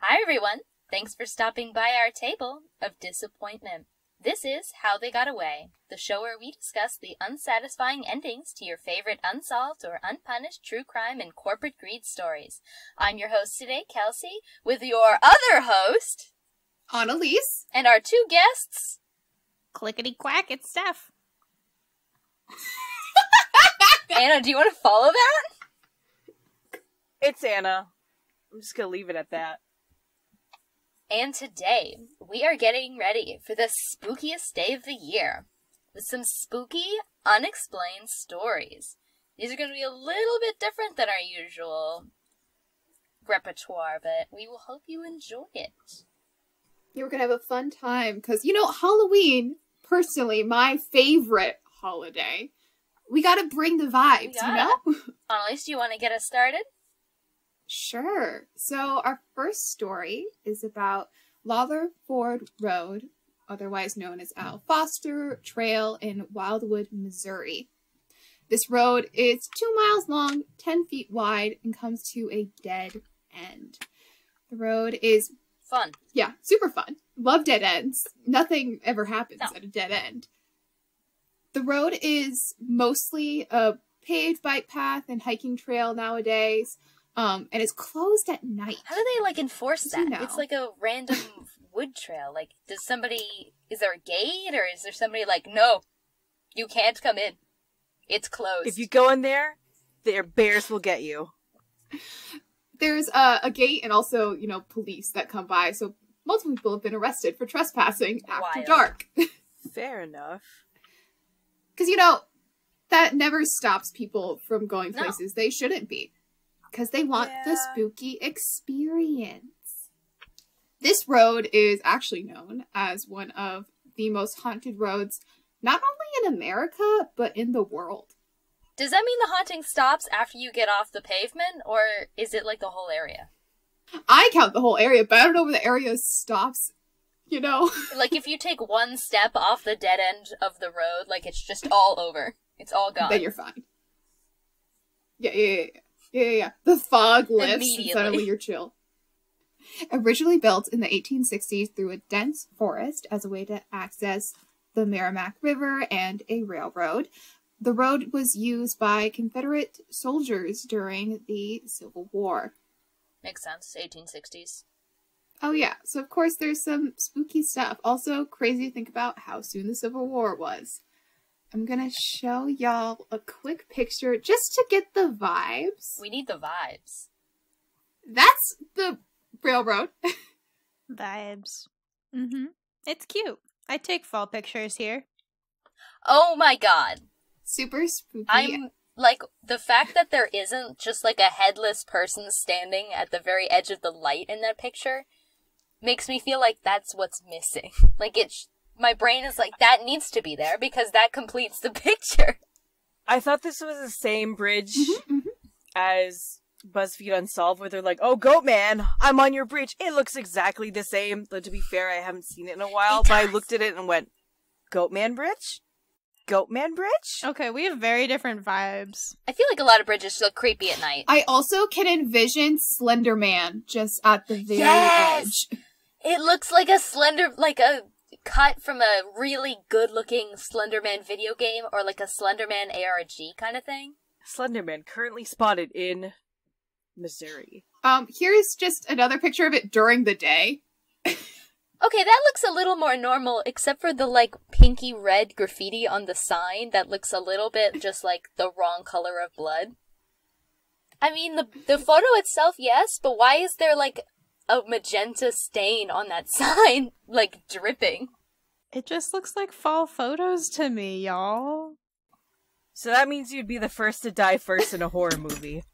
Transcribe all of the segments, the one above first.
Hi, everyone. Thanks for stopping by our table of disappointment. This is How They Got Away, the show where we discuss the unsatisfying endings to your favorite unsolved or unpunished true crime and corporate greed stories. I'm your host today, Kelsey, with your other host, Annalise. and our two guests. Clickety quack, it's Steph. Anna, do you want to follow that? It's Anna. I'm just gonna leave it at that. And today, we are getting ready for the spookiest day of the year with some spooky, unexplained stories. These are going to be a little bit different than our usual repertoire, but we will hope you enjoy it. Yeah, we're gonna have a fun time because you know Halloween, personally, my favorite holiday. We gotta bring the vibes, you know? Annalise, do you want to get us started? Sure. So our first story is about Lawler Ford Road, otherwise known as Al Foster Trail in Wildwood, Missouri. This road is two miles long, 10 feet wide, and comes to a dead end. The road is, Fun. yeah, super fun. Love dead ends. Nothing ever happens No. at a dead end. The road is mostly a paved bike path and hiking trail nowadays. Um, and it's closed at night. How do they like enforce You that? know. It's like a random wood trail. Like, does somebody is there a gate or is there somebody like, no, you can't come in. It's closed. If you go in there, their bears will get you. There's a, a gate and also, you know, police that come by. So multiple people have been arrested for trespassing after Wild. dark. Fair enough. Because, you know, that never stops people from going No. places they shouldn't be. Because they want the spooky experience. This road is actually known as one of the most haunted roads, not only in America, but in the world. Does that mean the haunting stops after you get off the pavement, or is it like the whole area? I count the whole area, but I don't know where the area stops. You know? like if you take one step off the dead end of the road, like it's just all over. It's all gone. then you're fine. Yeah, yeah, yeah, yeah, yeah, yeah. The fog lifts and suddenly you're chill. Originally built in the 1860s through a dense forest as a way to access the Meramec River and a railroad, the road was used by Confederate soldiers during the Civil War. Makes sense. 1860s. Oh yeah, so of course there's some spooky stuff. Also crazy to think about how soon the Civil War was. I'm gonna show y'all a quick picture just to get the vibes. We need the vibes. That's the railroad. Vibes. Mm-hmm. It's cute. I take fall pictures here. Oh my god. Super spooky. I'm like the fact that there isn't just like a headless person standing at the very edge of the light in that picture makes me feel like that's what's missing. Like it sh- my brain is like that needs to be there because that completes the picture. I thought this was the same bridge Mhm, mhm. as BuzzFeed Unsolved, where they're like, "Oh, Goat Man, I'm on your bridge. It looks exactly the same." Though to be fair, I haven't seen it in a while, but I looked at it and went, "Goat Man Bridge, Goat Man Bridge." Okay, we have very different vibes. I feel like a lot of bridges look creepy at night. I also can envision Slender Man just at the very Yes! edge. It looks like a slender, like a cut from a really good looking Slenderman video game or like a Slenderman ARG kind of thing. Slenderman currently spotted in Missouri. Um, here's just another picture of it during the day. Okay, that looks a little more normal, except for the like pinky red graffiti on the sign that looks a little bit just like the wrong color of blood. I mean, the the photo itself, yes, but why is there like a magenta stain on that sign, like dripping? It just looks like fall photos to me, y'all. So that means you'd be the first to die first in a horror movie.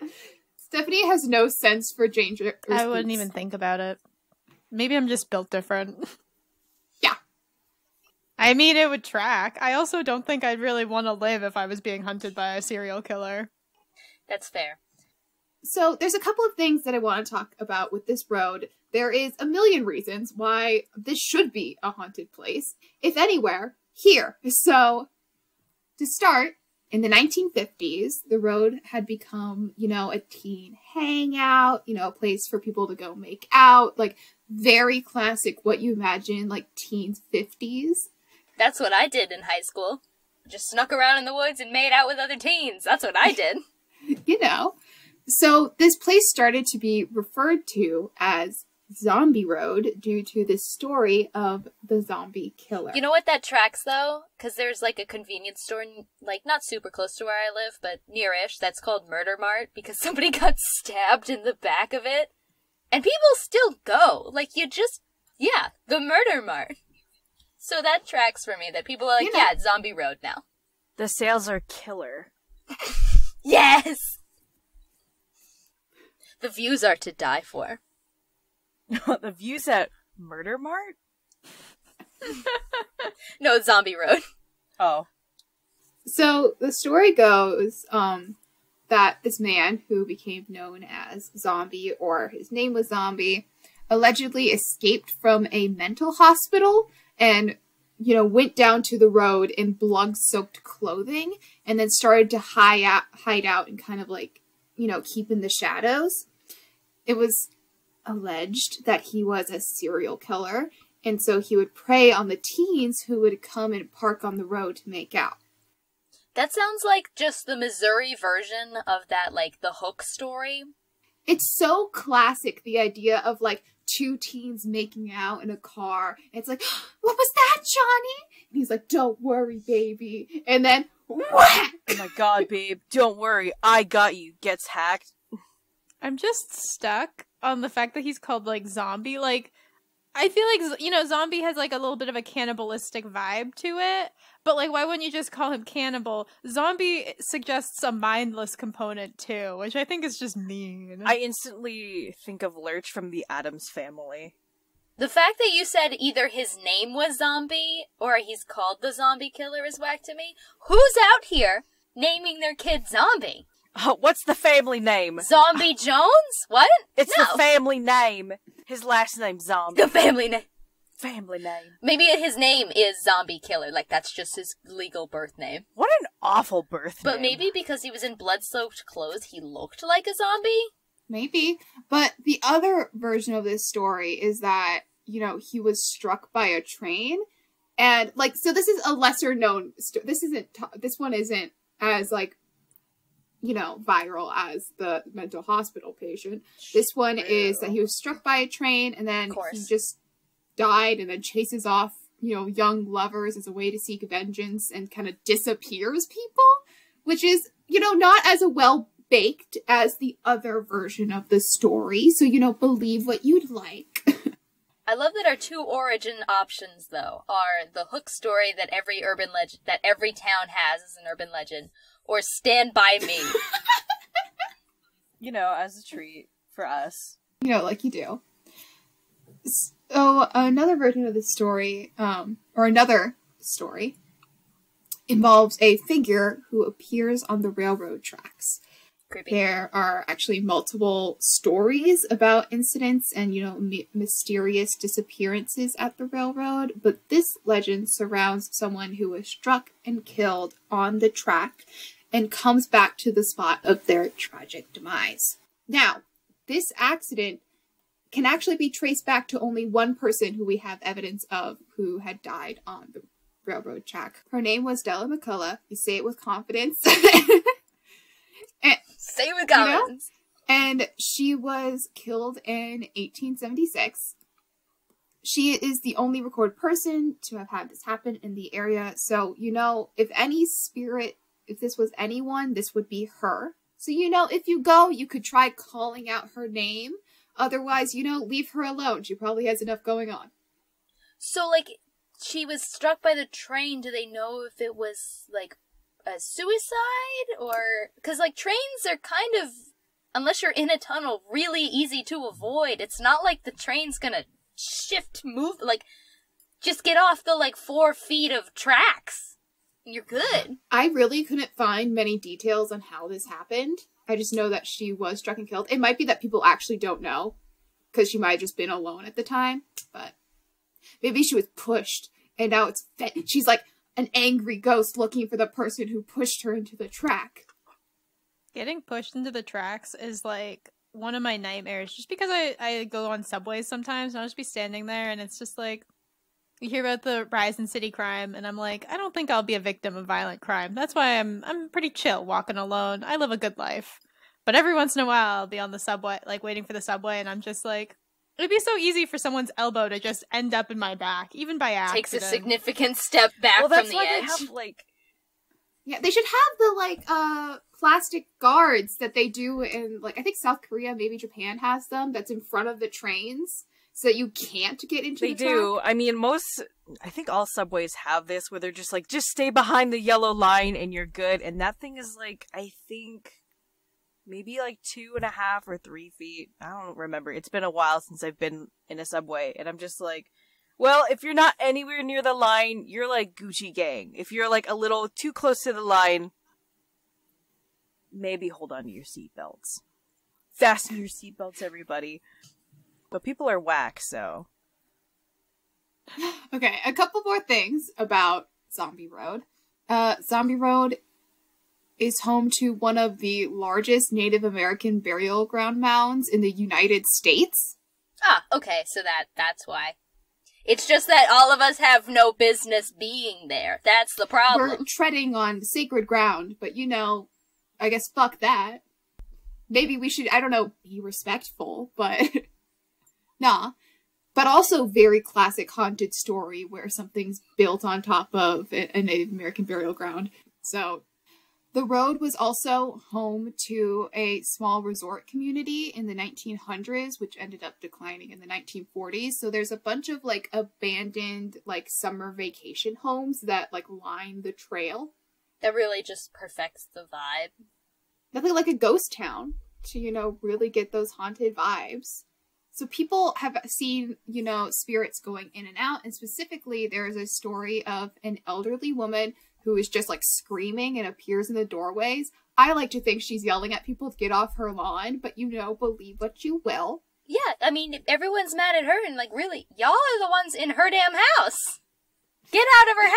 Stephanie has no sense for danger. I wouldn't even think about it. Maybe I'm just built different. Yeah. I mean, it would track. I also don't think I'd really want to live if I was being hunted by a serial killer. That's fair. So there's a couple of things that I want to talk about with this road. There is a million reasons why this should be a haunted place, if anywhere, here. So to start, In the 1950s, the road had become, you know, a teen hangout, you know, a place for people to go make out, like very classic what you imagine like teens 50s. That's what I did in high school. Just snuck around in the woods and made out with other teens. That's what I did. you know. So this place started to be referred to as Zombie Road due to the story of the zombie killer. You know what that tracks though? Because there's like a convenience store, like not super close to where I live, but nearish. That's called Murder Mart because somebody got stabbed in the back of it, and people still go. Like you just, yeah, the Murder Mart. So that tracks for me that people are like, You know- yeah, it's Zombie Road now. The sales are killer. Yes. The views are to die for. the views at Murder Mart? No, Zombie Road. Oh. So the story goes um, that this man, who became known as Zombie, or his name was Zombie, allegedly escaped from a mental hospital and, you know, went down to the road in blood-soaked clothing, and then started to hide out, hide out and kind of like, you know, keep in the shadows. It was alleged that he was a serial killer, and so he would prey on the teens who would come and park on the road to make out. That sounds like just the Missouri version of that, like the Hook story. it's so classic the idea of like two teens making out in a car. It's like, what was that, Johnny? And he's like, don't worry, baby. And then Oh my god, babe. Don't worry. I got you. Gets hacked. I'm just stuck on the fact that he's called like zombie. Like, I feel like you know, zombie has like a little bit of a cannibalistic vibe to it. But like, why wouldn't you just call him cannibal? Zombie suggests a mindless component too, which I think is just mean. I instantly think of Lurch from the Addams family. The fact that you said either his name was Zombie or he's called the Zombie Killer is whack to me. Who's out here naming their kid Zombie? Oh, what's the family name? Zombie Jones? What? It's no. the family name. His last name's Zombie. The family name. family name. Maybe his name is Zombie Killer, like that's just his legal birth name. What an awful birth But name. But maybe because he was in blood-soaked clothes, he looked like a zombie. Maybe. But the other version of this story is that, you know, he was struck by a train. And, like, so this is a lesser known, this isn't, t- this one isn't as, like, you know, viral as the mental hospital patient. This one is that he was struck by a train and then he just died and then chases off, you know, young lovers as a way to seek vengeance and kind of disappears people, which is, you know, not as a well baked as the other version of the story. So, you know, believe what you'd like. I love that our two origin options, though, are the hook story that every urban legend, that every town has as an urban legend, or Stand By Me. you know, as a treat for us. you know, like you do. So another version of the story, um, or another story, involves a figure who appears on the railroad tracks. Creepy. There are actually multiple stories about incidents and, you know, my- mysterious disappearances at the railroad, but this legend surrounds someone who was struck and killed on the track and comes back to the spot of their tragic demise. Now, this accident can actually be traced back to only one person who we have evidence of who had died on the railroad track. Her name was Della McCullough. You say it with confidence. Say it with You know? and she was killed in 1876. She is the only recorded person to have had this happen in the area. So, you know, if any spirit, if this was anyone, this would be her. So, you know, if you go, you could try calling out her name. Otherwise, you know, leave her alone. She probably has enough going on. So, like, she was struck by the train. Do they know if it was, like, a suicide? Or. Because, like, trains are kind of. Unless you're in a tunnel, really easy to avoid. It's not like the train's gonna shift, move. Like, just get off the, like, four feet of tracks. You're good. I really couldn't find many details on how this happened. I just know that she was struck and killed. It might be that people actually don't know because she might have just been alone at the time, but maybe she was pushed and now it's she's like an angry ghost looking for the person who pushed her into the track. Getting pushed into the tracks is like one of my nightmares just because I, I go on subways sometimes and I'll just be standing there and it's just like you hear about the rise in city crime and I'm like, I don't think I'll be a victim of violent crime. That's why I'm I'm pretty chill walking alone. I live a good life. But every once in a while I'll be on the subway like waiting for the subway and I'm just like it'd be so easy for someone's elbow to just end up in my back, even by accident. Takes a significant step back well, that's from the why edge. they have like Yeah, they should have the like uh plastic guards that they do in like I think South Korea, maybe Japan has them that's in front of the trains so that you can't get into They the track. do. I mean, most, I think all subways have this where they're just like, just stay behind the yellow line and you're good. And that thing is like, I think maybe like two and a half or three feet. I don't remember. It's been a while since I've been in a subway. And I'm just like, well, if you're not anywhere near the line, you're like Gucci Gang. If you're like a little too close to the line, maybe hold on to your seatbelts. Fasten your seatbelts, everybody. But people are whack, so. Okay, a couple more things about Zombie Road. Uh, Zombie Road is home to one of the largest Native American burial ground mounds in the United States. Ah, okay, so that that's why. It's just that all of us have no business being there. That's the problem. We're treading on sacred ground, but you know, I guess fuck that. Maybe we should, I don't know, be respectful, but nah. But also very classic haunted story where something's built on top of a a Native American burial ground. So the road was also home to a small resort community in the 1900s, which ended up declining in the 1940s. So there's a bunch of like abandoned like summer vacation homes that like line the trail. That really just perfects the vibe. Nothing like a ghost town to, you know, really get those haunted vibes. So people have seen, you know, spirits going in and out. And specifically, there is a story of an elderly woman who is just like screaming and appears in the doorways. I like to think she's yelling at people to get off her lawn, but you know, believe what you will. Yeah, I mean, everyone's mad at her, and like, really, y'all are the ones in her damn house. Get out of her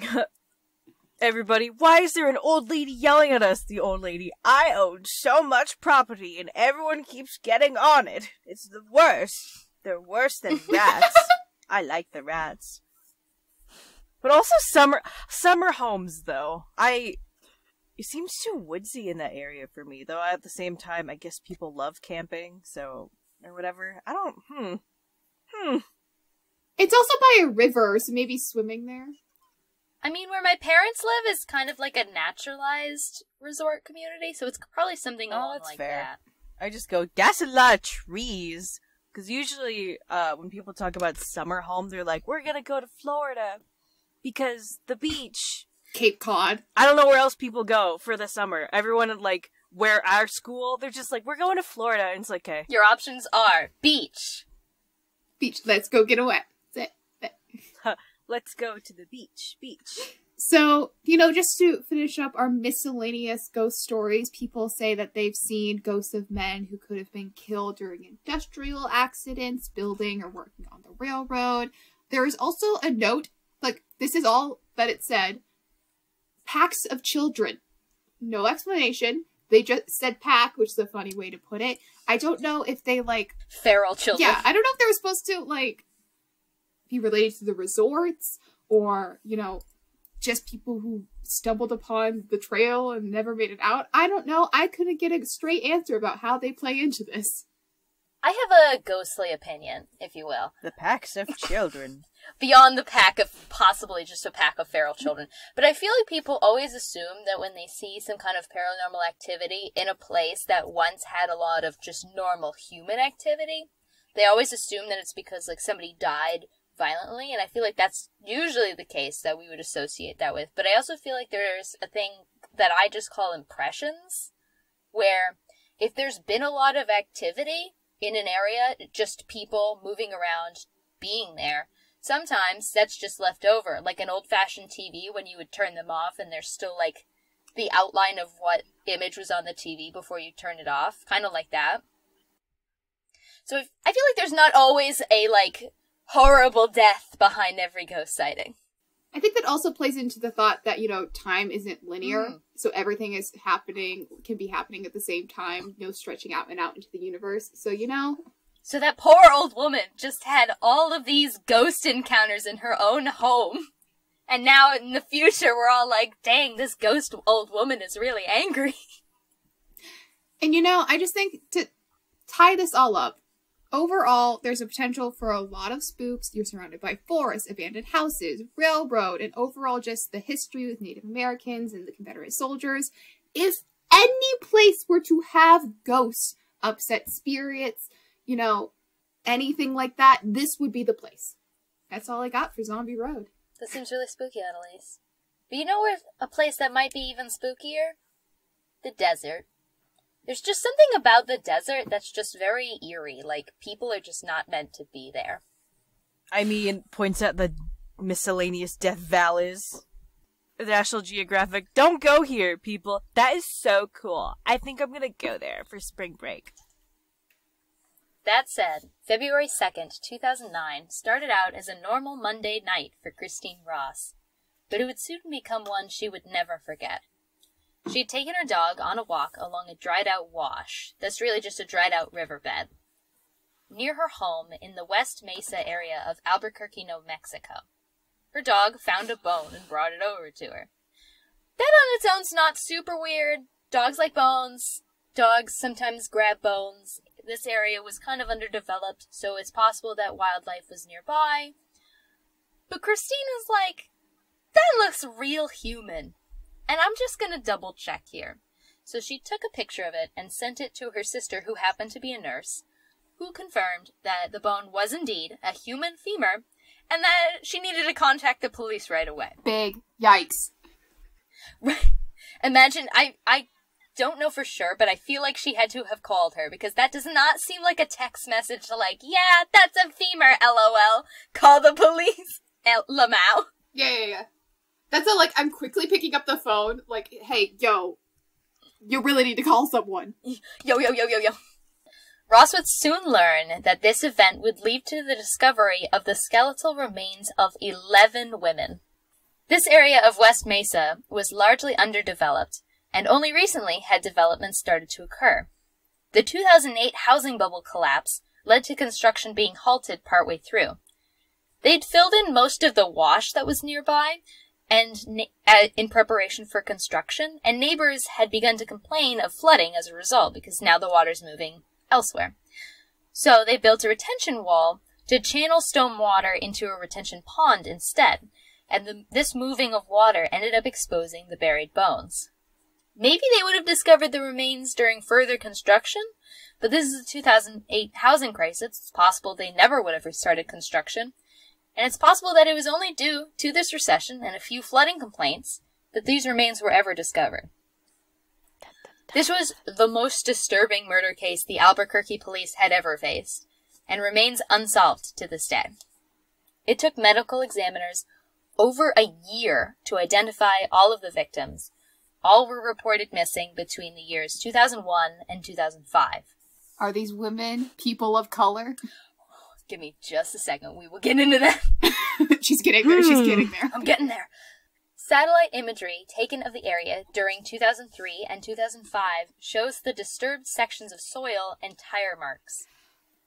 house. Everybody, why is there an old lady yelling at us? The old lady, I own so much property and everyone keeps getting on it. It's the worst. They're worse than rats. I like the rats. But also summer summer homes though. I it seems too woodsy in that area for me, though at the same time I guess people love camping, so or whatever. I don't hmm. Hmm. It's also by a river, so maybe swimming there. I mean, where my parents live is kind of like a naturalized resort community, so it's probably something Oh, along that's like fair. that. I just go, that's a lot of trees. Because usually, uh, when people talk about summer home, they're like, we're gonna go to Florida because the beach. Cape Cod. I don't know where else people go for the summer. Everyone at like where our school, they're just like, we're going to Florida, and it's like, okay, Your options are beach, Beach. Let's go get away. Let's go to the beach, beach. So, you know, just to finish up our miscellaneous ghost stories, people say that they've seen ghosts of men who could have been killed during industrial accidents, building or working on the railroad. There is also a note, like, this is all that it said packs of children. No explanation. They just said pack, which is a funny way to put it. I don't know if they, like, feral children. yeah, I don't know if they were supposed to like be related to the resorts or, you know, just people who stumbled upon the trail and never made it out. I don't know. I couldn't get a straight answer about how they play into this. I have a ghostly opinion, if you will. The packs of children. beyond the pack of possibly just a pack of feral children. But I feel like people always assume that when they see some kind of paranormal activity in a place that once had a lot of just normal human activity, they always assume that it's because like somebody died violently, and I feel like that's usually the case that we would associate that with. But I also feel like there's a thing that I just call impressions, where if there's been a lot of activity in an area, just people moving around, being there, sometimes that's just left over, like an old fashioned TV when you would turn them off and there's still like the outline of what image was on the TV before you turn it off, kind of like that. So if, I feel like there's not always a like horrible death behind every ghost sighting. I think that also plays into the thought that, you know, time isn't linear. Mm. So everything is happening, can be happening at the same time, no stretching out and out into the universe. So, you know, So that poor old woman just had all of these ghost encounters in her own home. And now in the future, we're all like, dang, this ghost old woman is really angry. And you know, I just think to tie this all up, overall, there's a potential for a lot of spooks. You're surrounded by forests, abandoned houses, railroad, and overall just the history with Native Americans and the Confederate soldiers. If any place were to have ghosts, upset spirits, you know, anything like that, this would be the place. That's all I got for Zombie Road. That seems really spooky, Annalise. But you know where a place that might be even spookier? The desert. There's just something about the desert that's just very eerie. Like, people are just not meant to be there. I mean, points at the miscellaneous death valleys. The National Geographic. Don't go here, people. That is so cool. I think I'm gonna go there for spring break. That said, February 2nd, 2009 started out as a normal Monday night for Christine Ross, but it would soon become one she would never forget. She had taken her dog on a walk along a dried out wash that's really just a dried out riverbed. Near her home in the West Mesa area of Albuquerque, New Mexico. Her dog found a bone and brought it over to her. That on its own's not super weird. Dogs like bones. Dogs sometimes grab bones. This area was kind of underdeveloped, so it's possible that wildlife was nearby. But Christine is like, that looks real human. And I'm just gonna double check here. So she took a picture of it and sent it to her sister, who happened to be a nurse, who confirmed that the bone was indeed a human femur and that she needed to contact the police right away. Big yikes. Right. Imagine I I don't know for sure, but I feel like she had to have called her because that does not seem like a text message to like, yeah, that's a femur, lol. Call the police. L- Lamau. Yeah, yeah, yeah. That's a like I'm quickly picking up the phone, like, hey, yo, you really need to call someone. Yo, yo, yo, yo, yo. Ross would soon learn that this event would lead to the discovery of the skeletal remains of 11 women. This area of West Mesa was largely underdeveloped, and only recently had development started to occur. The 2008 housing bubble collapse led to construction being halted partway through. They'd filled in most of the wash that was nearby, and na- uh, in preparation for construction, and neighbors had begun to complain of flooding as a result because now the water's moving elsewhere. So they built a retention wall to channel storm water into a retention pond instead, and the, this moving of water ended up exposing the buried bones. Maybe they would have discovered the remains during further construction, but this is a 2008 housing crisis. It's possible they never would have restarted construction, and it's possible that it was only due to this recession and a few flooding complaints that these remains were ever discovered. This was the most disturbing murder case the Albuquerque police had ever faced, and remains unsolved to this day. It took medical examiners over a year to identify all of the victims. All were reported missing between the years 2001 and 2005. Are these women people of color? Give me just a second, we will get into that. she's getting there, she's Hmm. getting there. I'm getting there. Satellite imagery taken of the area during 2003 and 2005 shows the disturbed sections of soil and tire marks.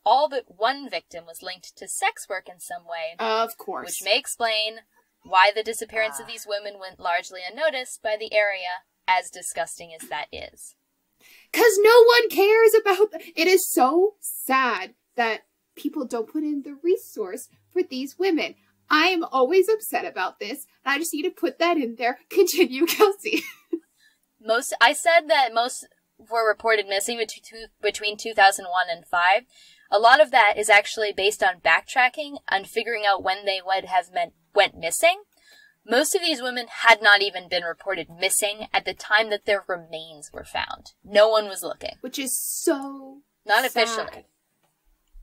All but one victim was linked to sex work in some way, Of course. which may explain why the disappearance of these women went largely unnoticed by the area, as disgusting as that is. Because no one cares about th- it is so sad that people don't put in the resource for these women. I am always upset about this, and I just need to put that in there. Continue, Kelsey. Most I said that most were reported missing between between 2001 and 5. A lot of that is actually based on backtracking and figuring out when they would have meant went missing. Most of these women had not even been reported missing at the time that their remains were found. No one was looking. Which is so Not sad. officially.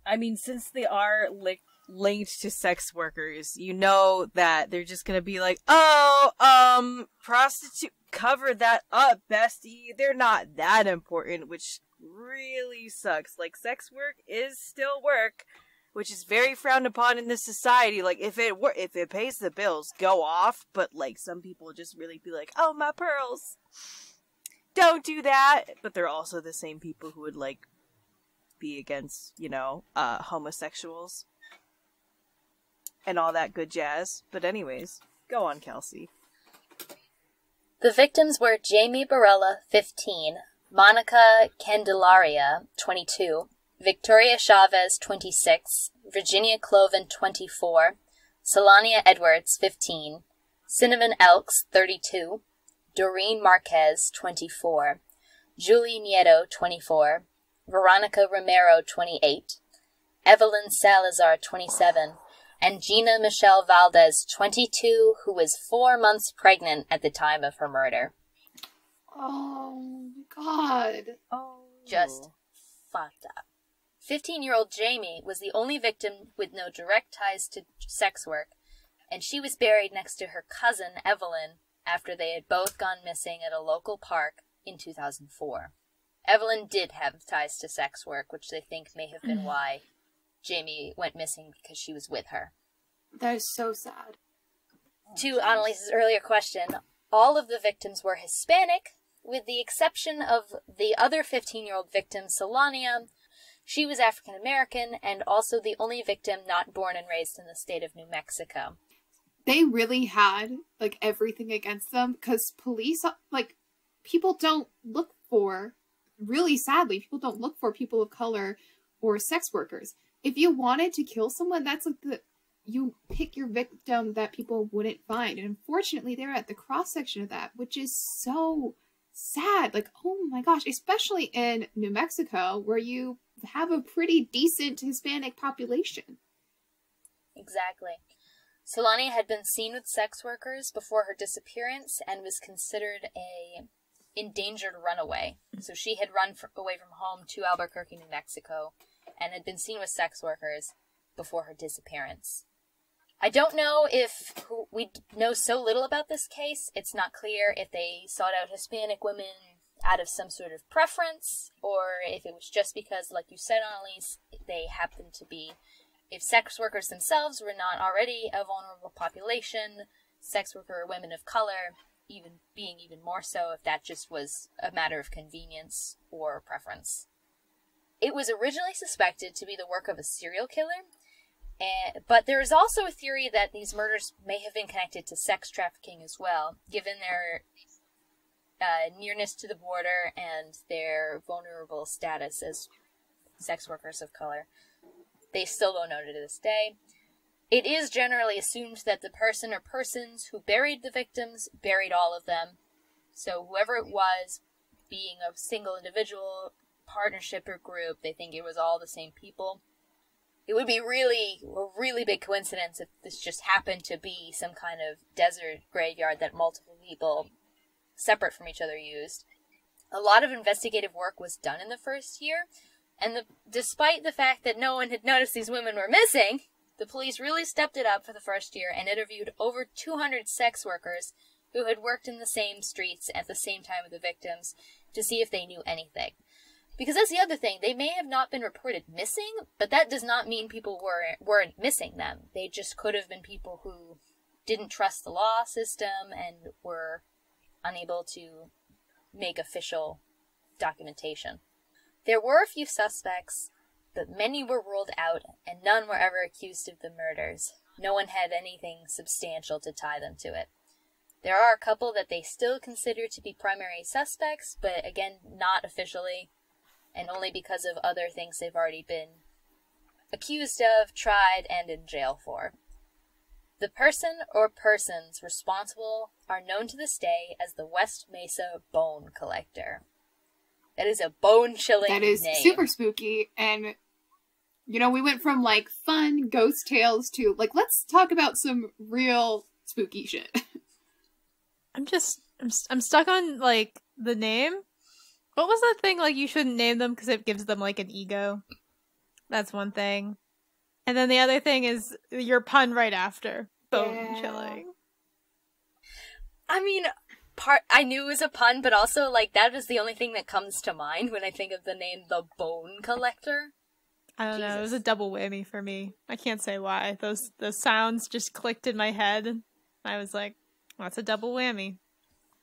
I mean, since they are li- linked to sex workers, you know that they're just gonna be like, "Oh, um, prostitute, cover that up, bestie. They're not that important," which really sucks. Like, sex work is still work. which is very frowned upon in this society. Like if it were if it pays the bills, go off. But like some people just really be like, "Oh, my pearls." Don't do that. But they're also the same people who would like be against, you know, uh homosexuals and all that good jazz. But anyways, go on, Kelsey. The victims were Jamie Barela, 15, Monica Candelaria, 22, Victoria Chavez, 26, Virginia Cloven, 24, Solania Edwards, 15, Cinnamon Elks, 32, Doreen Marquez, 24, Julie Nieto, 24, Veronica Romero, 28, Evelyn Salazar, 27, and Gina Michelle Valdez, 22, who was four months pregnant at the time of her murder. Oh my god. Oh, Just fucked up. 15 year old Jamie was the only victim with no direct ties to sex work, and she was buried next to her cousin Evelyn after they had both gone missing at a local park in 2004. Evelyn did have ties to sex work, which they think may have been mm. why Jamie went missing because she was with her. That is so sad. To oh, Annalise's earlier question, all of the victims were Hispanic, with the exception of the other 15 year old victim, Solania. She was African American and also the only victim not born and raised in the state of New Mexico. They really had like everything against them because police, like, people don't look for, really sadly, people don't look for people of color or sex workers. If you wanted to kill someone, that's like the you pick your victim that people wouldn't find. And unfortunately, they're at the cross section of that, which is so sad. Like, oh my gosh, especially in New Mexico, where you have a pretty decent Hispanic population. Exactly. Solania had been seen with sex workers before her disappearance and was considered a endangered runaway. Mm-hmm. So she had run away from home to Albuquerque, New Mexico, and had been seen with sex workers before her disappearance. I don't know if we know so little about this case. It's not clear if they sought out Hispanic women out of some sort of preference, or if it was just because, like you said, Annalise, they happened to be, if sex workers themselves were not already a vulnerable population, sex worker women of color, even being even more so, if that just was a matter of convenience or preference. It was originally suspected to be the work of a serial killer, and, but there is also a theory that these murders may have been connected to sex trafficking as well, given their uh, nearness to the border and their vulnerable status as sex workers of color. They still don't know to this day. It is generally assumed that the person or persons who buried the victims buried all of them. So whoever it was, being a single individual, partnership, or group, they think it was all the same people. It would be really a really big coincidence if this just happened to be some kind of desert graveyard that multiple people separate from each other used. A lot of investigative work was done in the first year, and the, despite the fact that no one had noticed these women were missing, the police really stepped it up for the first year and interviewed over 200 sex workers who had worked in the same streets at the same time with the victims to see if they knew anything. Because that's the other thing, they may have not been reported missing, but that does not mean people were weren't missing them. They just could have been people who didn't trust the law system and were unable to make official documentation. There were a few suspects, but many were ruled out and none were ever accused of the murders. No one had anything substantial to tie them to it. There are a couple that they still consider to be primary suspects, but again, not officially, and only because of other things they've already been accused of, tried, and in jail for. The person or persons responsible are known to this day as the West Mesa Bone Collector. That is a bone chilling That is name. super spooky. And, you know, we went from like fun ghost tales to like, let's talk about some real spooky shit. I'm just I'm st- I'm stuck on like the name. What was that thing like you shouldn't name them because it gives them like an ego? That's one thing. And then the other thing is your pun right after. Bone Yeah. chilling. I mean, part I knew it was a pun, but also like that is the only thing that comes to mind when I think of the name the Bone Collector. I don't know. It was a double whammy for me. I can't say why. Those the sounds just clicked in my head. I was like, "That's a double whammy."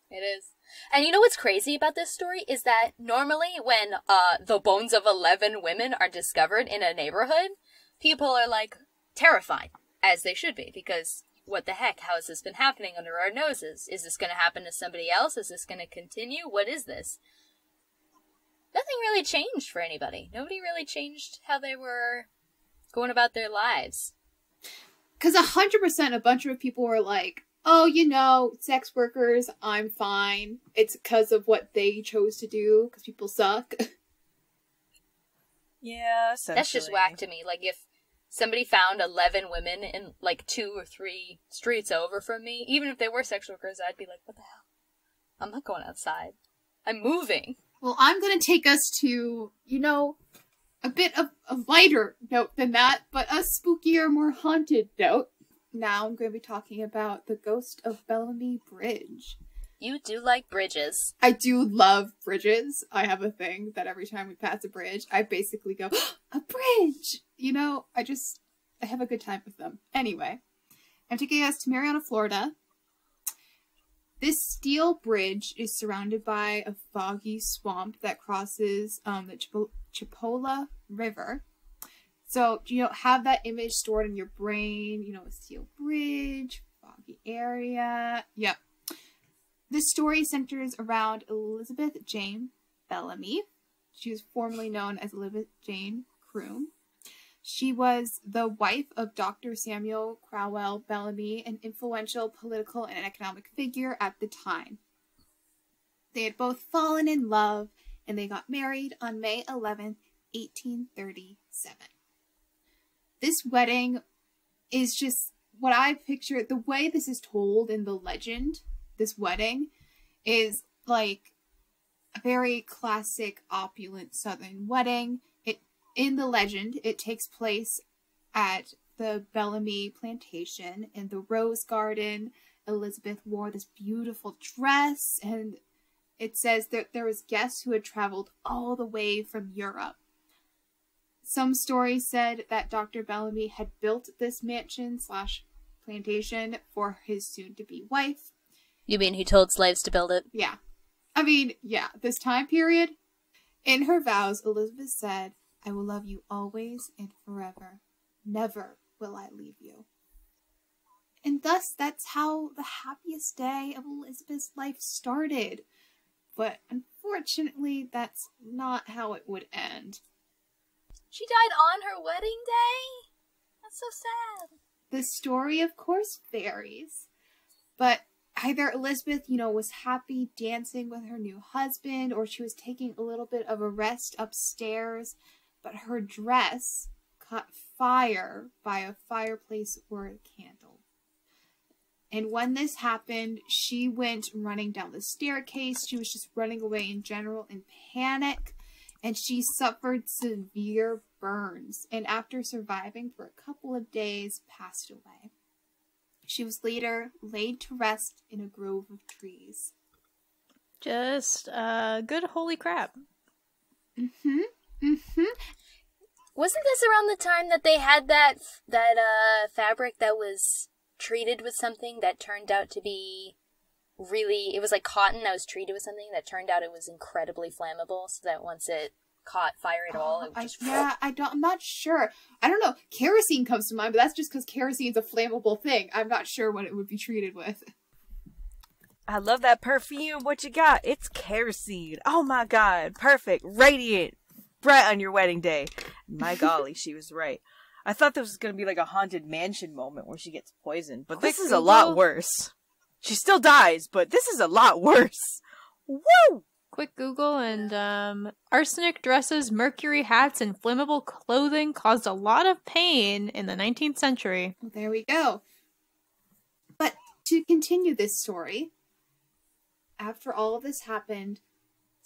It is. And you know what's crazy about this story is that normally when uh the bones of 11 women are discovered in a neighborhood, people are like terrified as they should be because what the heck how has this been happening under our noses? Is this going to happen to somebody else? Is this going to continue? What is this? Nothing really changed for anybody. Nobody really changed how they were going about their lives. Because a hundred percent, a bunch of people were like, "Oh, you know, sex workers, I'm fine. It's because of what they chose to do. Because people suck." Yeah, That's just whack to me. Like if somebody found eleven women in like two or three streets over from me, even if they were sex workers, I'd be like, "What the hell? I'm not going outside. I'm moving." well, I'm gonna take us to, you know, a bit of a lighter note than that, but a spookier, more haunted note. Now I'm going to be talking about the ghost of Bellamy Bridge. You do like bridges. I do love bridges. I have a thing that every time we pass a bridge, I basically go, a bridge! You know, I just, I have a good time with them. Anyway, I'm taking us to Marianna, Florida. This steel bridge is surrounded by a foggy swamp that crosses um, the Chipo- Chipola River. So, you know, have that image stored in your brain, you know, a steel bridge, foggy area. Yep. This story centers around Elizabeth Jane Bellamy. She was formerly known as Elizabeth Jane Croom. She was the wife of Dr. Samuel Crowell Bellamy, an influential political and economic figure at the time. They had both fallen in love and they got married on May 11, 1837. This wedding is just what I picture the way this is told in the legend, this wedding is like a very classic opulent southern wedding. In the legend it takes place at the Bellamy plantation in the rose garden. Elizabeth wore this beautiful dress and it says that there was guests who had traveled all the way from Europe. Some stories said that Dr. Bellamy had built this mansion slash plantation for his soon-to-be wife. You mean he told slaves to build it? Yeah. I mean, yeah, this time period. In her vows, Elizabeth said, I will love you always and forever. Never will I leave you. And thus, that's how the happiest day of Elizabeth's life started. But unfortunately, that's not how it would end. She died on her wedding day? That's so sad. The story, of course, varies. But either Elizabeth, you know, was happy dancing with her new husband, or she was taking a little bit of a rest upstairs, but her dress caught fire by a fireplace or a candle. And when this happened, she went running down the staircase. She was just running away in general in panic, and she suffered severe burns. And after surviving for a couple of days, passed away. She was later laid to rest in a grove of trees. Just uh good holy crap. Mm-hmm. Mm-hmm. Wasn't this around the time that they had that that uh fabric that was treated with something that turned out to be really it was like cotton that was treated with something that turned out it was incredibly flammable so that once it caught fire at all it I, would just yeah, I don't. I'm not sure. I don't know. Kerosene comes to mind, but that's just because kerosene is a flammable thing. I'm not sure what it would be treated with. I love that perfume. What you got? It's kerosene. Oh my god. Perfect. Radiant. Bright on your wedding day. My golly, she was right. I thought this was going to be like a haunted mansion moment where she gets poisoned, but this is a lot worse. She still dies, but this is a lot worse. Woo! Quick Google and um, arsenic dresses, mercury hats, and flammable clothing caused a lot of pain in the 19th century. Well, there we go. But to continue this story, after all of this happened,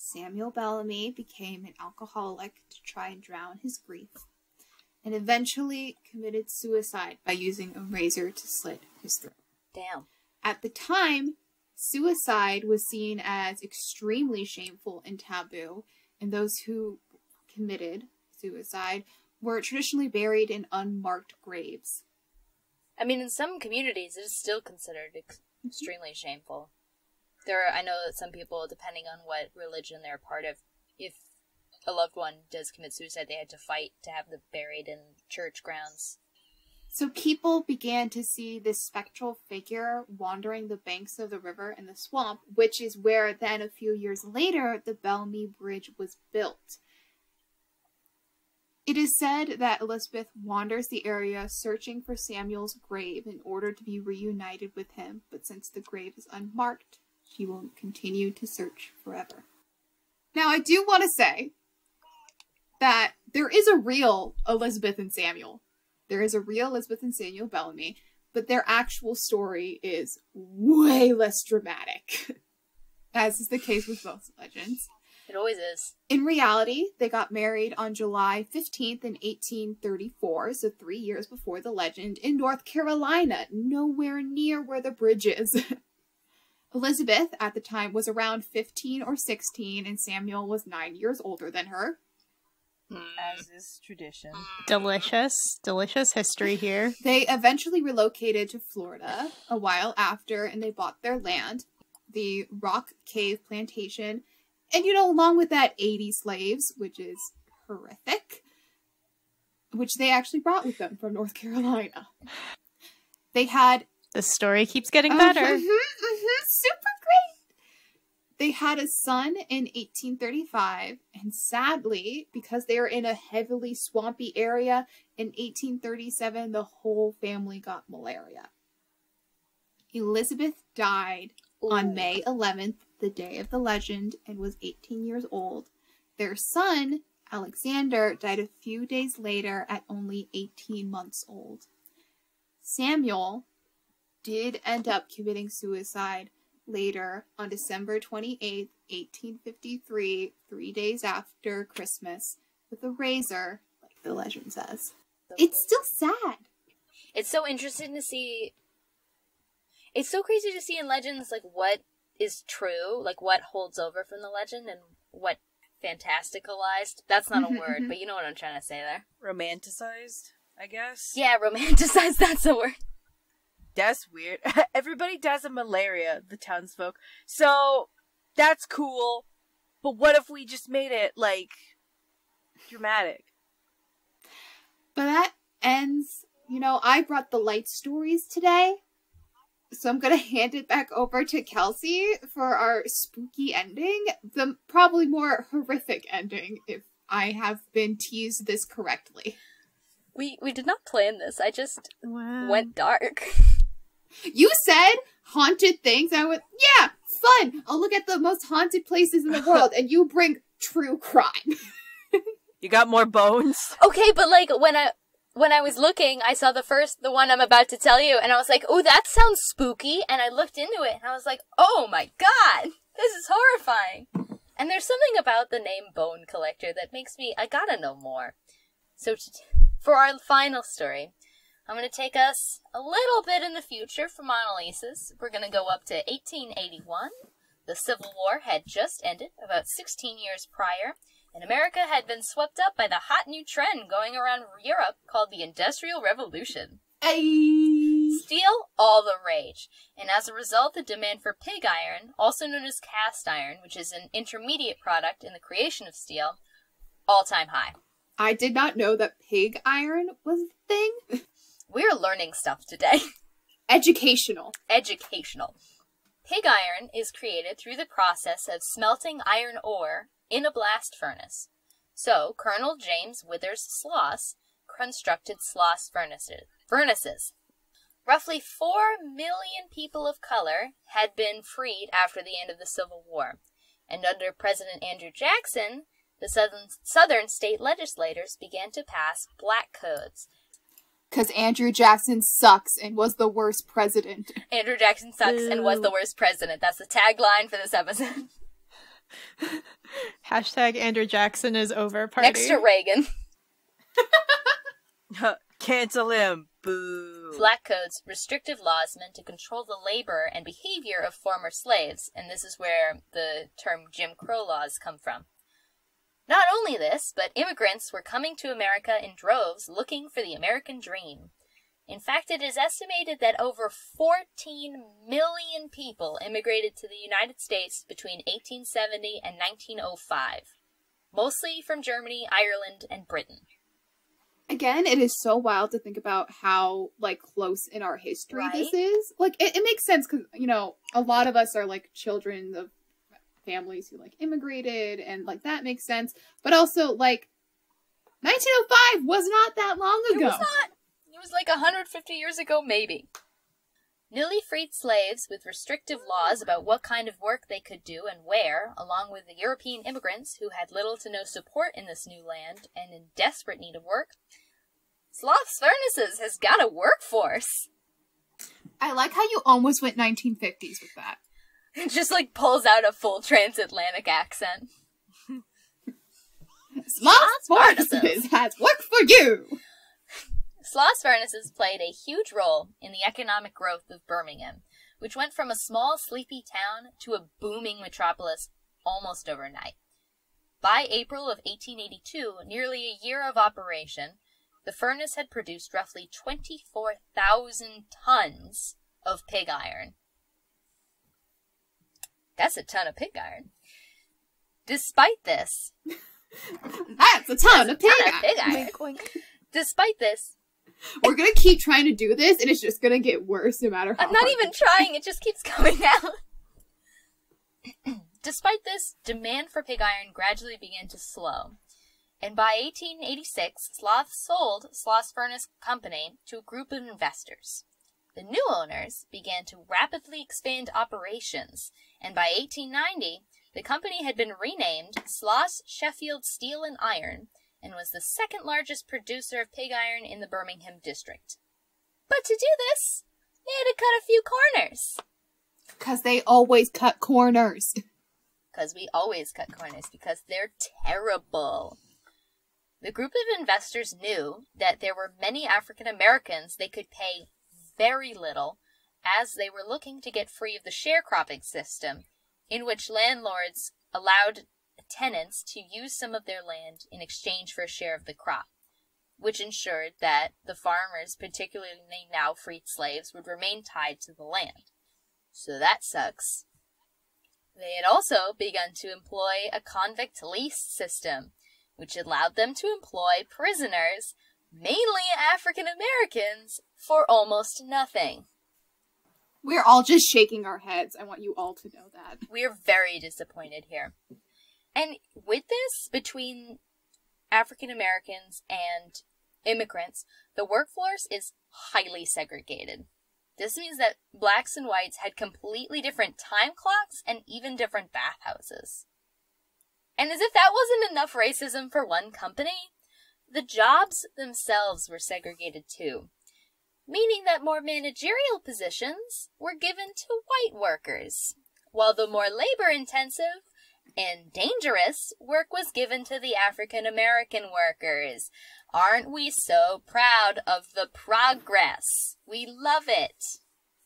Samuel Bellamy became an alcoholic to try and drown his grief, and eventually committed suicide by using a razor to slit his throat. damn At the time, suicide was seen as extremely shameful and taboo, and those who committed suicide were traditionally buried in unmarked graves. I mean, in some communities, it is still considered ex- extremely shameful. There, are, I know that some people, depending on what religion they're part of, if a loved one does commit suicide, they had to fight to have them buried in church grounds. So people began to see this spectral figure wandering the banks of the river in the swamp, which is where then a few years later the Bellamy Bridge was built. It is said that Elizabeth wanders the area searching for Samuel's grave in order to be reunited with him, but since the grave is unmarked, she will continue to search forever. Now, I do want to say that there is a real Elizabeth and Samuel. There is a real Elizabeth and Samuel Bellamy, but their actual story is way less dramatic, as is the case with both legends. It always is. In reality, they got married on July 15th in 1834, so three years before the legend, in North Carolina, nowhere near where the bridge is. Elizabeth, at the time, was around 15 or 16, and Samuel was nine years older than her. As is tradition. Delicious, delicious history here. They eventually relocated to Florida a while after, and they bought their land, the Rock Cave Plantation, and you know, along with that, 80 slaves, which is horrific, which they actually brought with them from North Carolina. They had The story keeps getting Oh, better. mhm, mhm, super great. They had a son in 1835, and sadly, because they were in a heavily swampy area, in 1837, the whole family got malaria. Elizabeth died on May 11th, the day of the legend, and was 18 years old. Their son, Alexander, died a few days later at only 18 months old. Samuel did end up committing suicide later on December 28th, 1853, three days after Christmas, with a razor, like the legend says. It's still sad. It's so interesting to see. It's so crazy to see in legends like what is true, like what holds over from the legend, and what fantasticalized. That's not a Mhm, word, mhm. but you know what I'm trying to say there. Romanticized, I guess. Yeah, romanticized. That's a word. That's weird. Everybody dies of malaria, the townsfolk. So that's cool. But what if we just made it like dramatic? But that ends, you know, I brought the light stories today. So I'm gonna hand it back over to Kelsey for our spooky ending. The probably more horrific ending, if I have been teased this correctly. We we did not plan this. I just Wow. went dark. You said haunted things. I went, yeah, fun. I'll look at the most haunted places in the world, and you bring true crime. You got more bones? Okay, but like when I when I was looking, I saw the first the one I'm about to tell you, and I was like, "Oh, that sounds spooky." And I looked into it, and I was like, "Oh my god, this is horrifying." And there's something about the name Bone Collector that makes me I gotta know more. So t- for our final story, I'm gonna take us a little bit in the future for Mona Lisa's. We're gonna go up to 1881. The Civil War had just ended, about 16 years prior, and America had been swept up by the hot new trend going around Europe called the Industrial Revolution. Ay. Steel, all the rage. And as a result, the demand for pig iron, also known as cast iron, which is an intermediate product in the creation of steel, all time high. I did not know that pig iron was a thing. We're learning stuff today. Educational. Educational. Pig iron is created through the process of smelting iron ore in a blast furnace. So, Colonel James Withers Sloss constructed Sloss furnaces. furnaces. Roughly 4 million people of color had been freed after the end of the Civil War, and under President Andrew Jackson, the southern, southern state legislators began to pass black codes. Because Andrew Jackson sucks and was the worst president. Andrew Jackson sucks and was the worst president. That's the tagline for this episode. Hashtag Andrew Jackson is over party. Next to Reagan. Cancel him. Boo. Black codes, restrictive laws meant to control the labor and behavior of former slaves, and this is where the term Jim Crow laws come from. Not only this, but immigrants were coming to America in droves looking for the American dream. In fact, it is estimated that over 14 million people immigrated to the United States between 1870 and 1905, mostly from Germany, Ireland, and Britain. Again, it is so wild to think about how like close in our history this is. Like it, it makes sense because you know a lot of us are like children of families who like immigrated and like that makes sense. But also like 1905 was not that long ago. It was not. It was like 150 years ago, maybe. Newly freed slaves with restrictive laws about what kind of work they could do and where, along with the European immigrants who had little to no support in this new land and in desperate need of work, Sloss Furnaces has got a workforce. I like how you almost went 1950s with that. Just like pulls out a full transatlantic accent. Sloss Furnaces has worked for you! Sloss Furnaces played a huge role in the economic growth of Birmingham, which went from a small, sleepy town to a booming metropolis almost overnight. By April of 1882, nearly a year of operation, the furnace had produced roughly 24,000 tons of pig iron. That's a ton of pig iron. Despite this, That's a ton that's of a pig ton of iron. pig iron. Oink, oink. Despite this, We're gonna keep trying to do this, and it's just gonna get worse no matter how. I'm not even trying, it just keeps coming out. Despite this, demand for pig iron gradually began to slow. And by 1886, Sloss sold Sloss Furnace Company to a group of investors. The new owners began to rapidly expand operations, and by 1890, the company had been renamed Sloss Sheffield Steel and Iron and was the second largest producer of pig iron in the Birmingham district. But to do this, they had to cut a few corners. Because they always cut corners. Because we always cut corners, because they're terrible. The group of investors knew that there were many African Americans they could pay very little as they were looking to get free of the sharecropping system, in which landlords allowed tenants to use some of their land in exchange for a share of the crop, which ensured that the farmers, particularly the now freed slaves, would remain tied to the land. So that sucks. They had also begun to employ a convict lease system, which allowed them to employ prisoners, mainly African Americans, for almost nothing. We're all just shaking our heads. I want you all to know that. We're very disappointed here. And with this, between African Americans and immigrants, the workforce is highly segregated. This means that blacks and whites had completely different time clocks and even different bathhouses. And as if that wasn't enough racism for one company, the jobs themselves were segregated too, meaning that more managerial positions were given to white workers, while the more labor intensive and dangerous work was given to the African American workers. Aren't we so proud of the progress? We love it.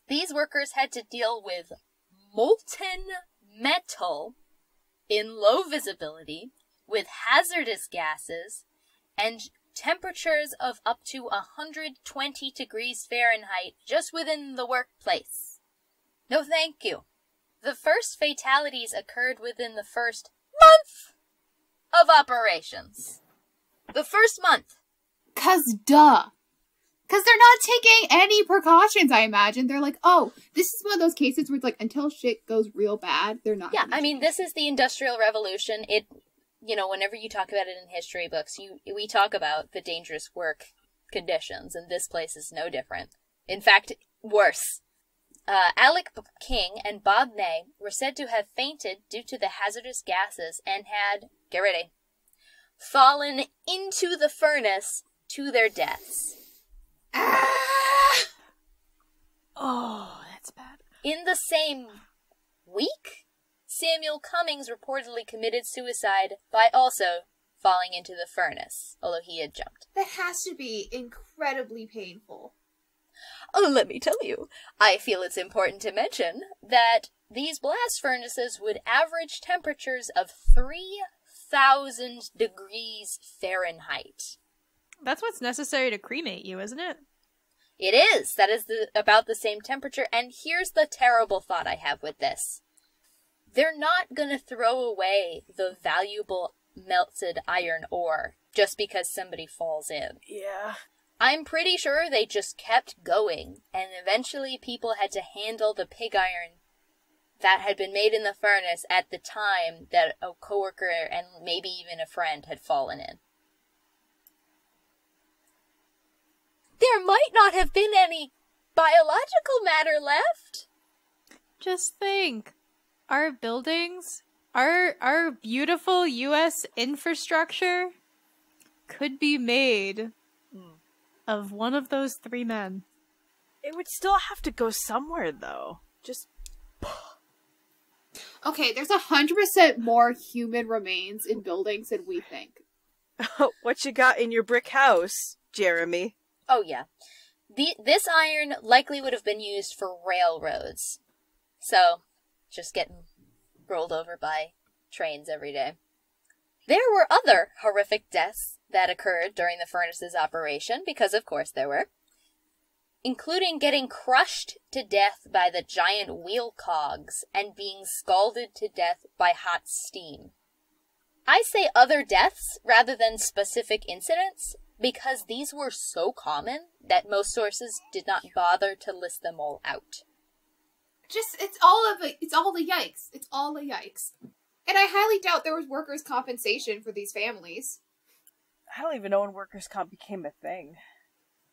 These workers had to deal with molten metal in low visibility with hazardous gases and temperatures of up to 120 degrees Fahrenheit just within the workplace. No, thank you. The first fatalities occurred within the first month of operations. The first month. Cause duh. Cause they're not taking any precautions, I imagine. They're like, oh, this is one of those cases where it's like until shit goes real bad, they're not. Yeah, I mean, this is the Industrial Revolution. It, you know, whenever you talk about it in history books, you we talk about the dangerous work conditions, and this place is no different. In fact, worse. Uh, Alec King and Bob Ney were said to have fainted due to the hazardous gases and had, get ready, fallen into the furnace to their deaths. Ah! Oh, that's bad. In the same week, Samuel Cummings reportedly committed suicide by also falling into the furnace, although he had jumped. That has to be incredibly painful. Oh, let me tell you, I feel it's important to mention that these blast furnaces would average temperatures of 3,000 degrees Fahrenheit. That's what's necessary to cremate you, isn't it? It is. That is the, about the same temperature. And here's the terrible thought I have with this. They're not going to throw away the valuable melted iron ore just because somebody falls in. Yeah. I'm pretty sure they just kept going, and eventually people had to handle the pig iron that had been made in the furnace at the time that a coworker and maybe even a friend had fallen in. There might not have been any biological matter left. Just think. Our buildings, our our beautiful US infrastructure could be made Hmm. of one of those three men. It would still have to go somewhere, though. Just Okay, there's a hundred percent more human remains in buildings than we think. what you got in your brick house, Jeremy? Oh yeah. The this iron likely would have been used for railroads. So, just getting rolled over by trains every day. There were other horrific deaths that occurred during the furnace's operation, because of course there were, including getting crushed to death by the giant wheel cogs and being scalded to death by hot steam. I say other deaths rather than specific incidents because these were so common that most sources did not bother to list them all out. Just it's all of it. It's all the yikes. It's all the yikes. And I highly doubt there was workers' compensation for these families. I don't even know when workers' comp became a thing.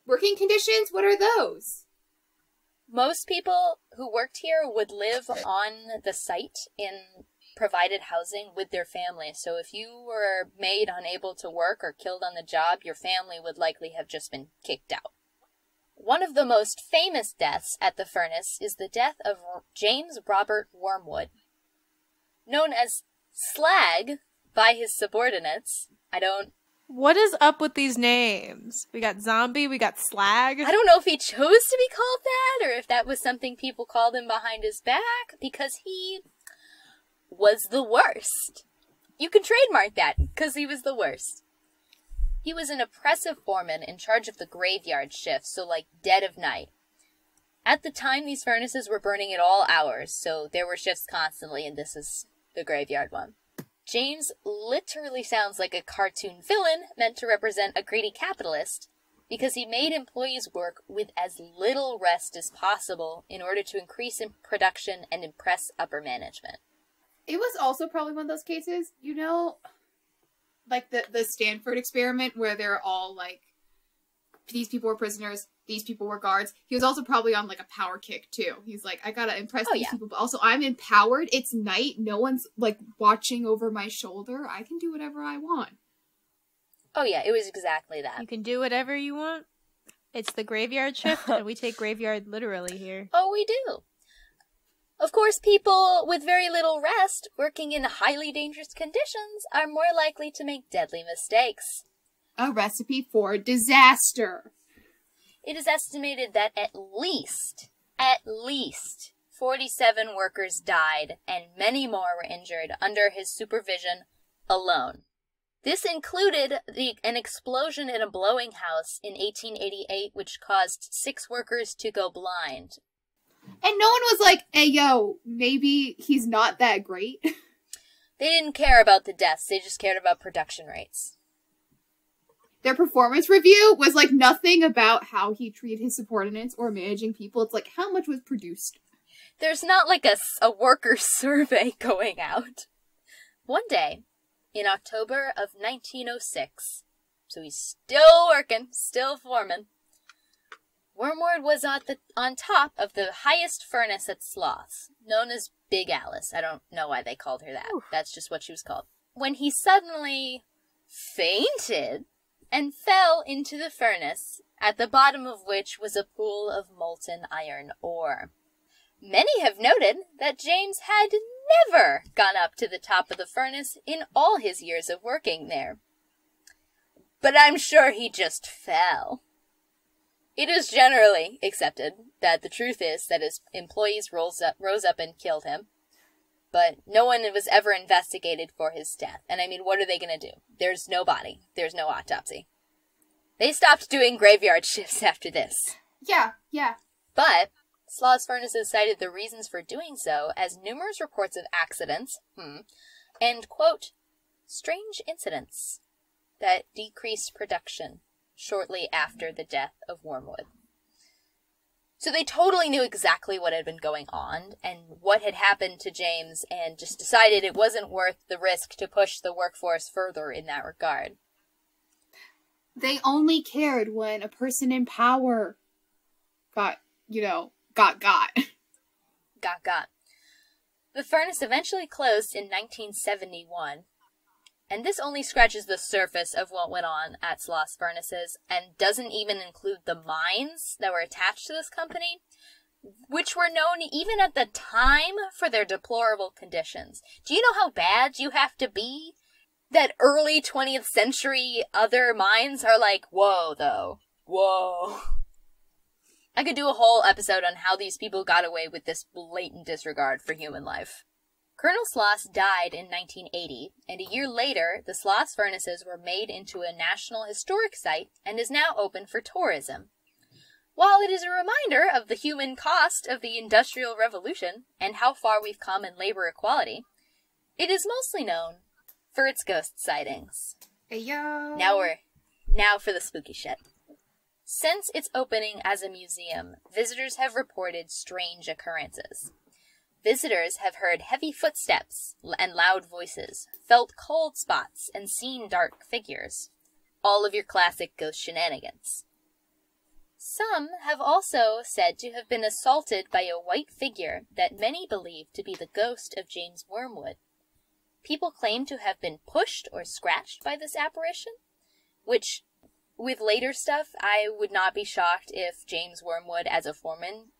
Working conditions? What are those? Most people who worked here would live on the site in provided housing with their family. So if you were made unable to work or killed on the job, your family would likely have just been kicked out. One of the most famous deaths at the furnace is the death of James Robert Wormwood. Known as Slag by his subordinates. I don't What is up with these names? We got zombie, we got slag. I don't know if he chose to be called that or if that was something people called him behind his back because he was the worst. You can trademark that because he was the worst. He was an oppressive foreman in charge of the graveyard shift, so like dead of night. At the time, these furnaces were burning at all hours, so there were shifts constantly, and this is the graveyard one. James literally sounds like a cartoon villain meant to represent a greedy capitalist because he made employees work with as little rest as possible in order to increase in production and impress upper management. It was also probably one of those cases, you know, like the the Stanford experiment where they're all like these people were prisoners, these people were guards. He was also probably on like a power kick too. He's like, I gotta impress Oh, these yeah. people, but also I'm empowered. It's night. No one's like watching over my shoulder. I can do whatever I want. Oh yeah, it was exactly that. You can do whatever you want. It's the graveyard shift, and we take graveyard literally here. Oh, we do. Of course, people with very little rest, working in highly dangerous conditions, are more likely to make deadly mistakes. A recipe for disaster. It is estimated that at least, at least, 47 workers died and many more were injured under his supervision alone. This included the, an explosion in a blowing house in 1888, which caused six workers to go blind. And no one was like, hey, yo, maybe he's not that great. They didn't care about the deaths, they just cared about production rates. Their performance review was like nothing about how he treated his subordinates or managing people. It's like how much was produced. There's not like a, a worker survey going out. One day, in October of 1906, so he's still working, still foreman, Wormwood was on, the, on top of the highest furnace at Sloss, known as Big Alice. I don't know why they called her that. That's just what she was called. When he suddenly fainted and fell into the furnace, at the bottom of which was a pool of molten iron ore. Many have noted that James had never gone up to the top of the furnace in all his years of working there. But I'm sure he just fell. It is generally accepted that the truth is that his employees rose up, rose up and killed him. but no one was ever investigated for his death. And I mean, what are they going to do? There's no body, there's no autopsy. They stopped doing graveyard shifts after this. Yeah, yeah. But Sloss Furnaces cited the reasons for doing so as numerous reports of accidents, hmm, and, quote, strange incidents that decreased production shortly after the death of Wormwood. So they totally knew exactly what had been going on and what had happened to James and just decided it wasn't worth the risk to push the workforce further in that regard. They only cared when a person in power got, you know, got got. Got got. The furnace eventually closed in 1971 and this only scratches the surface of what went on at Sloss Furnaces and doesn't even include the mines that were attached to this company, which were known even at the time for their deplorable conditions. Do you know how bad you have to be? That early 20th century other mines are like, whoa, though. Whoa. I could do a whole episode on how these people got away with this blatant disregard for human life. Colonel Sloss died in 1980, and a year later, the Sloss furnaces were made into a National Historic Site and is now open for tourism. While it is a reminder of the human cost of the Industrial Revolution and how far we've come in labor equality, it is mostly known for its ghost sightings. Hey yo. Now we're now for the spooky shit. Since its opening as a museum, visitors have reported strange occurrences. Visitors have heard heavy footsteps and loud voices, felt cold spots, and seen dark figures. All of your classic ghost shenanigans. Some have also said to have been assaulted by a white figure that many believe to be the ghost of James Wormwood. People claim to have been pushed or scratched by this apparition, which, with later stuff, I would not be shocked if James Wormwood, as a foreman,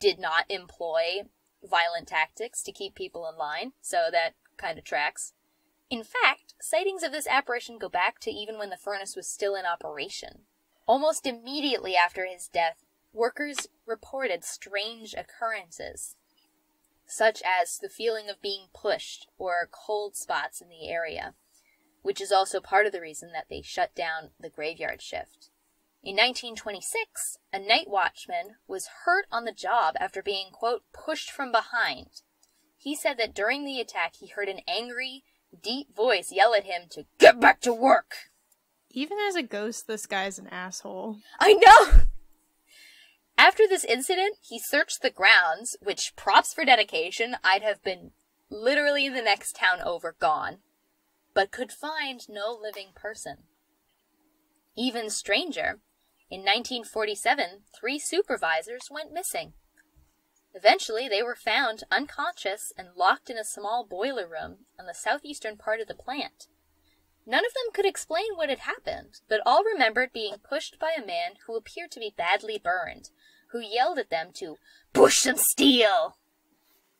did not employ violent tactics to keep people in line, so that kind of tracks. In fact, sightings of this apparition go back to even when the furnace was still in operation. Almost immediately after his death, workers reported strange occurrences, such as the feeling of being pushed or cold spots in the area, which is also part of the reason that they shut down the graveyard shift. In 1926, a night watchman was hurt on the job after being, quote, pushed from behind. He said that during the attack he heard an angry, deep voice yell at him to get back to work. Even as a ghost, this guy's an asshole. I know! After this incident, he searched the grounds, which, props for dedication, I'd have been literally the next town over gone, but could find no living person. Even stranger, in 1947, three supervisors went missing. Eventually, they were found unconscious and locked in a small boiler room on the southeastern part of the plant. None of them could explain what had happened, but all remembered being pushed by a man who appeared to be badly burned, who yelled at them to push some steel.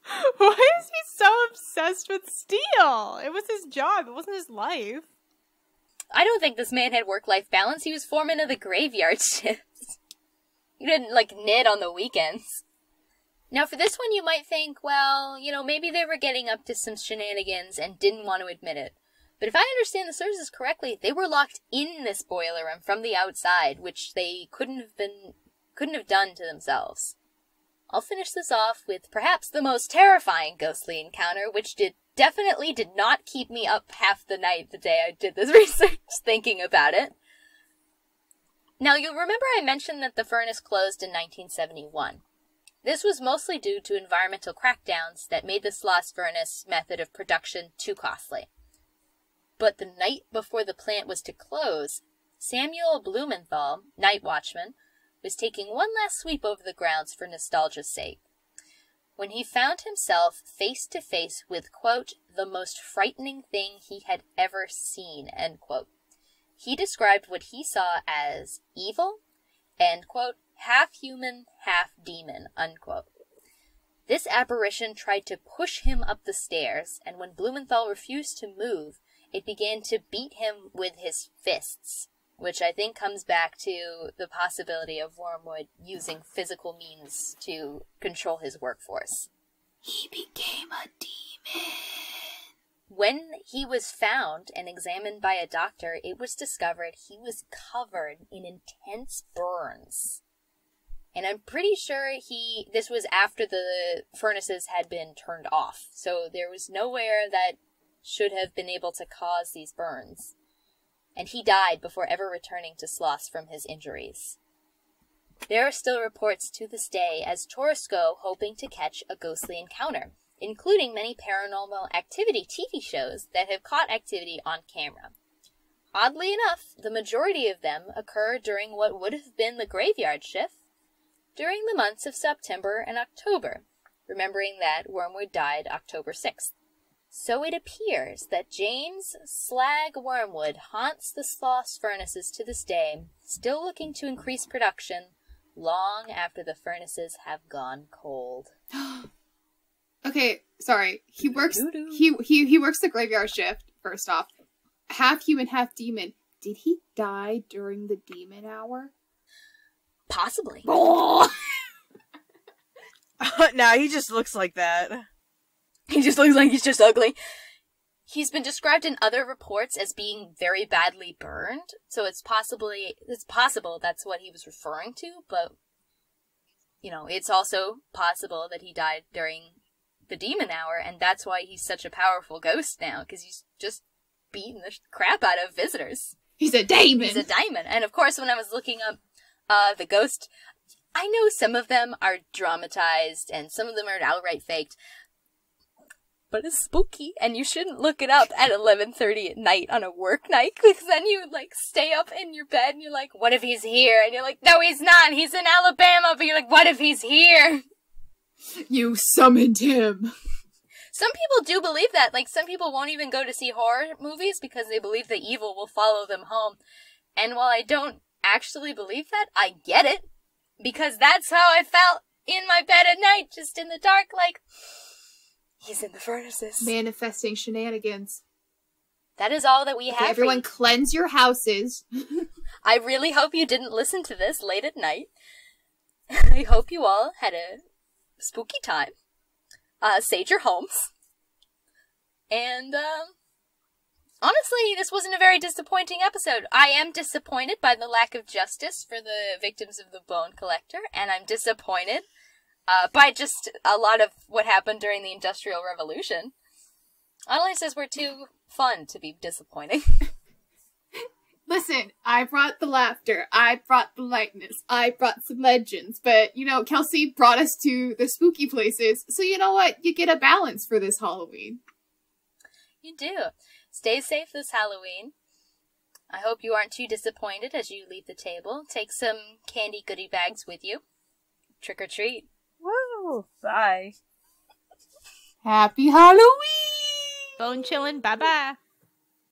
Why is he so obsessed with steel? It was his job, it wasn't his life. I don't think this man had work life balance. He was foreman of the graveyard shifts. he didn't, like, knit on the weekends. Now, for this one, you might think, well, you know, maybe they were getting up to some shenanigans and didn't want to admit it. But if I understand the sources correctly, they were locked in this boiler room from the outside, which they couldn't have been, couldn't have done to themselves. I'll finish this off with perhaps the most terrifying ghostly encounter, which did definitely did not keep me up half the night the day I did this research thinking about it. Now, you'll remember I mentioned that the furnace closed in 1971. This was mostly due to environmental crackdowns that made the Sloss furnace method of production too costly. But the night before the plant was to close, Samuel Blumenthal, night watchman, was taking one last sweep over the grounds for nostalgia's sake when he found himself face to face with, quote, the most frightening thing he had ever seen, end quote. He described what he saw as evil and, quote, half human, half demon, unquote. This apparition tried to push him up the stairs, and when Blumenthal refused to move, it began to beat him with his fists which I think comes back to the possibility of Wormwood using physical means to control his workforce. He became a demon. When he was found and examined by a doctor, it was discovered he was covered in intense burns. And I'm pretty sure he this was after the furnaces had been turned off. So there was nowhere that should have been able to cause these burns. And he died before ever returning to Sloss from his injuries. There are still reports to this day as tourists go hoping to catch a ghostly encounter, including many paranormal activity TV shows that have caught activity on camera. Oddly enough, the majority of them occur during what would have been the graveyard shift during the months of September and October, remembering that Wormwood died October 6th. So it appears that James Slag Wormwood haunts the Sloss furnaces to this day, still looking to increase production long after the furnaces have gone cold. okay, sorry. He works. Doo-doo. He he he works the graveyard shift. First off, half human, half demon. Did he die during the demon hour? Possibly. Oh, now he just looks like that. He just looks like he's just ugly. He's been described in other reports as being very badly burned, so it's possibly it's possible that's what he was referring to, but you know, it's also possible that he died during the demon hour and that's why he's such a powerful ghost now because he's just beating the crap out of visitors. he's a demon. He's a demon. And of course, when I was looking up uh, the ghost, I know some of them are dramatized and some of them are outright faked. But it's spooky, and you shouldn't look it up at 11.30 at night on a work night, because then you, like, stay up in your bed and you're like, what if he's here? And you're like, no, he's not, he's in Alabama, but you're like, what if he's here? you summoned him. Some people do believe that. Like, some people won't even go to see horror movies because they believe the evil will follow them home. And while I don't actually believe that, I get it. Because that's how I felt in my bed at night, just in the dark, like, he's in the furnaces. Manifesting shenanigans. That is all that we Okay, have. for everyone, cleanse your houses. I really hope you didn't listen to this late at night. I hope you all had a spooky time. Uh, sage your homes. And, um, honestly, this wasn't a very disappointing episode. I am disappointed by the lack of justice for the victims of the Bone Collector, and I'm disappointed, uh, by just a lot of what happened during the Industrial Revolution. Only says we're too fun to be disappointing. Listen, I brought the laughter. I brought the lightness. I brought some legends. But, you know, Kelsey brought us to the spooky places. So, you know what? You get a balance for this Halloween. You do. Stay safe this Halloween. I hope you aren't too disappointed as you leave the table. Take some candy goodie bags with you. Trick or treat. Woo! Bye. Happy Halloween! Bone chillin', bye bye.